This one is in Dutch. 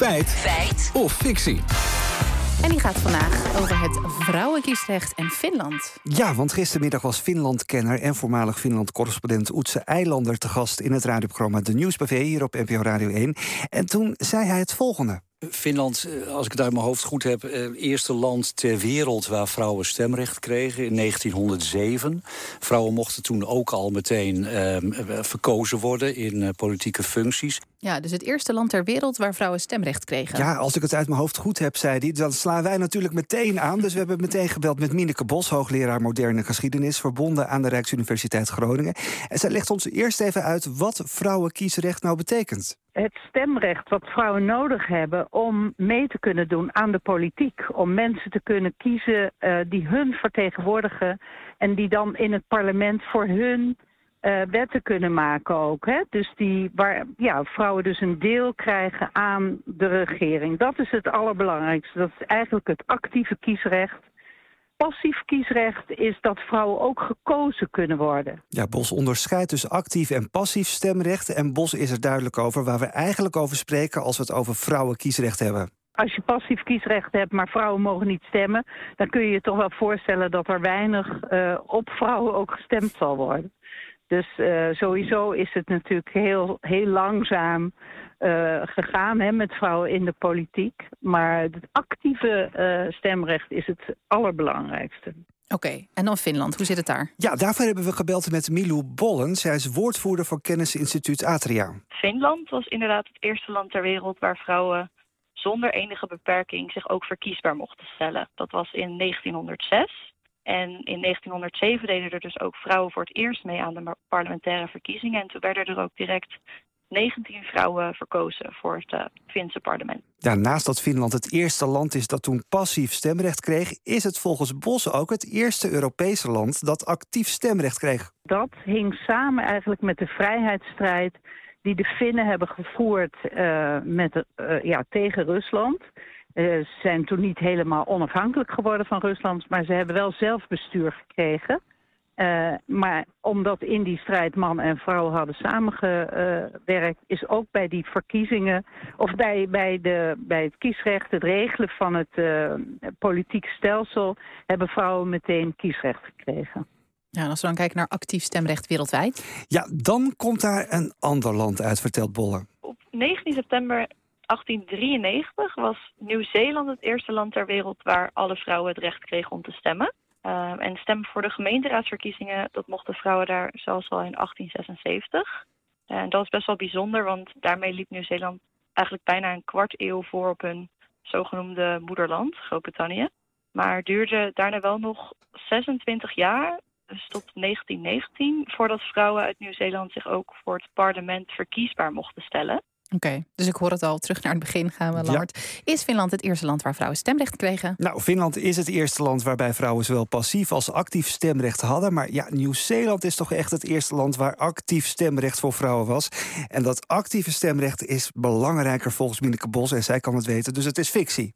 Feit. Feit. Of fictie. En die gaat vandaag over het vrouwenkiesrecht en Finland. Ja, want gistermiddag was Finland-kenner en voormalig Finland-correspondent Oetse Eilander te gast in het radioprogramma De Nieuwsbv hier op NPO Radio 1. En toen zei hij het volgende. Finland, eh, als ik het uit mijn hoofd goed heb, eh, eerste land ter wereld waar vrouwen stemrecht kregen in 1907. Vrouwen mochten toen ook al meteen ehm, eh, verkozen worden in eh, politieke functies. Ja, dus het eerste land ter wereld waar vrouwen stemrecht kregen. Ja, als ik het uit mijn hoofd goed heb, zei hij, dan slaan wij natuurlijk meteen aan. Dus we hebben meteen gebeld met Mineke Bos, hoogleraar moderne geschiedenis, verbonden aan de Rijksuniversiteit Groningen. En zij legt ons eerst even uit wat vrouwenkiesrecht nou betekent. Het stemrecht wat vrouwen nodig hebben om mee te kunnen doen aan de politiek. Om mensen te kunnen kiezen eh, die hun vertegenwoordigen en die dan in het parlement voor hun eh, wetten kunnen maken ook. Hè? Dus die, waar ja, vrouwen dus een deel krijgen aan de regering. Dat is het allerbelangrijkste. Dat is eigenlijk het actieve kiesrecht. Passief kiesrecht is dat vrouwen ook gekozen kunnen worden. Ja, Bos onderscheidt dus actief en passief stemrecht. En Bos is er duidelijk over waar we eigenlijk over spreken als we het over vrouwenkiesrecht hebben. Als je passief kiesrecht hebt, maar vrouwen mogen niet stemmen... dan kun je je toch wel voorstellen dat er weinig eh, op vrouwen ook gestemd zal worden. Dus eh, sowieso is het natuurlijk heel, heel langzaam eh, gegaan hè, met vrouwen in de politiek. Maar het actieve eh, stemrecht is het allerbelangrijkste. Oké, en dan Finland. Hoe zit het daar? Ja, daarvoor hebben we gebeld met Milou Bollen. Zij is woordvoerder van Kennisinstituut Atria. Finland was inderdaad het eerste land ter wereld waar vrouwen zonder enige beperking zich ook verkiesbaar mochten stellen. Dat was in 1906. En in 1907 deden er dus ook vrouwen voor het eerst mee aan de parlementaire verkiezingen. En toen werden er ook direct 19 vrouwen verkozen voor het eh, Finse parlement. Ja, naast dat Finland het eerste land is dat toen passief stemrecht kreeg, is het volgens Bos ook het eerste Europese land dat actief stemrecht kreeg. Dat hing samen eigenlijk met de vrijheidsstrijd die de Finnen hebben gevoerd eh, met, eh, ja, tegen Rusland. Eh, ze zijn toen niet helemaal onafhankelijk geworden van Rusland, maar ze hebben wel zelfbestuur gekregen. Eh, maar omdat in die strijd man en vrouw hadden samengewerkt, is ook bij die verkiezingen, of bij, bij, de, bij het kiesrecht, het regelen van het eh, politiek stelsel, hebben vrouwen meteen kiesrecht gekregen. Ja, en als we dan kijken naar actief stemrecht wereldwijd. Ja, dan komt daar een ander land uit, vertelt Bolle. Op 19 september 1893 was Nieuw-Zeeland het eerste land ter wereld waar alle vrouwen het recht kregen om te stemmen. Uh, en stemmen voor de gemeenteraadsverkiezingen, dat mochten vrouwen daar zelfs al in 1876. En dat is best wel bijzonder, want daarmee liep Nieuw-Zeeland eigenlijk bijna een kwart eeuw voor op hun zogenoemde moederland, Groot-Brittannië. Maar het duurde daarna wel nog 26 jaar, dus tot 1919, voordat vrouwen uit Nieuw-Zeeland zich ook voor het parlement verkiesbaar mochten stellen. Oké, dus ik hoor het al. Terug naar het begin gaan we, Lambert. Is Finland het eerste land waar vrouwen stemrecht kregen? Nou, Finland is het eerste land waarbij vrouwen zowel passief als actief stemrecht hadden. Maar ja, Nieuw-Zeeland is toch echt het eerste land waar actief stemrecht voor vrouwen was. En dat actieve stemrecht is belangrijker volgens Mineke Bos en zij kan het weten, dus het is fictie.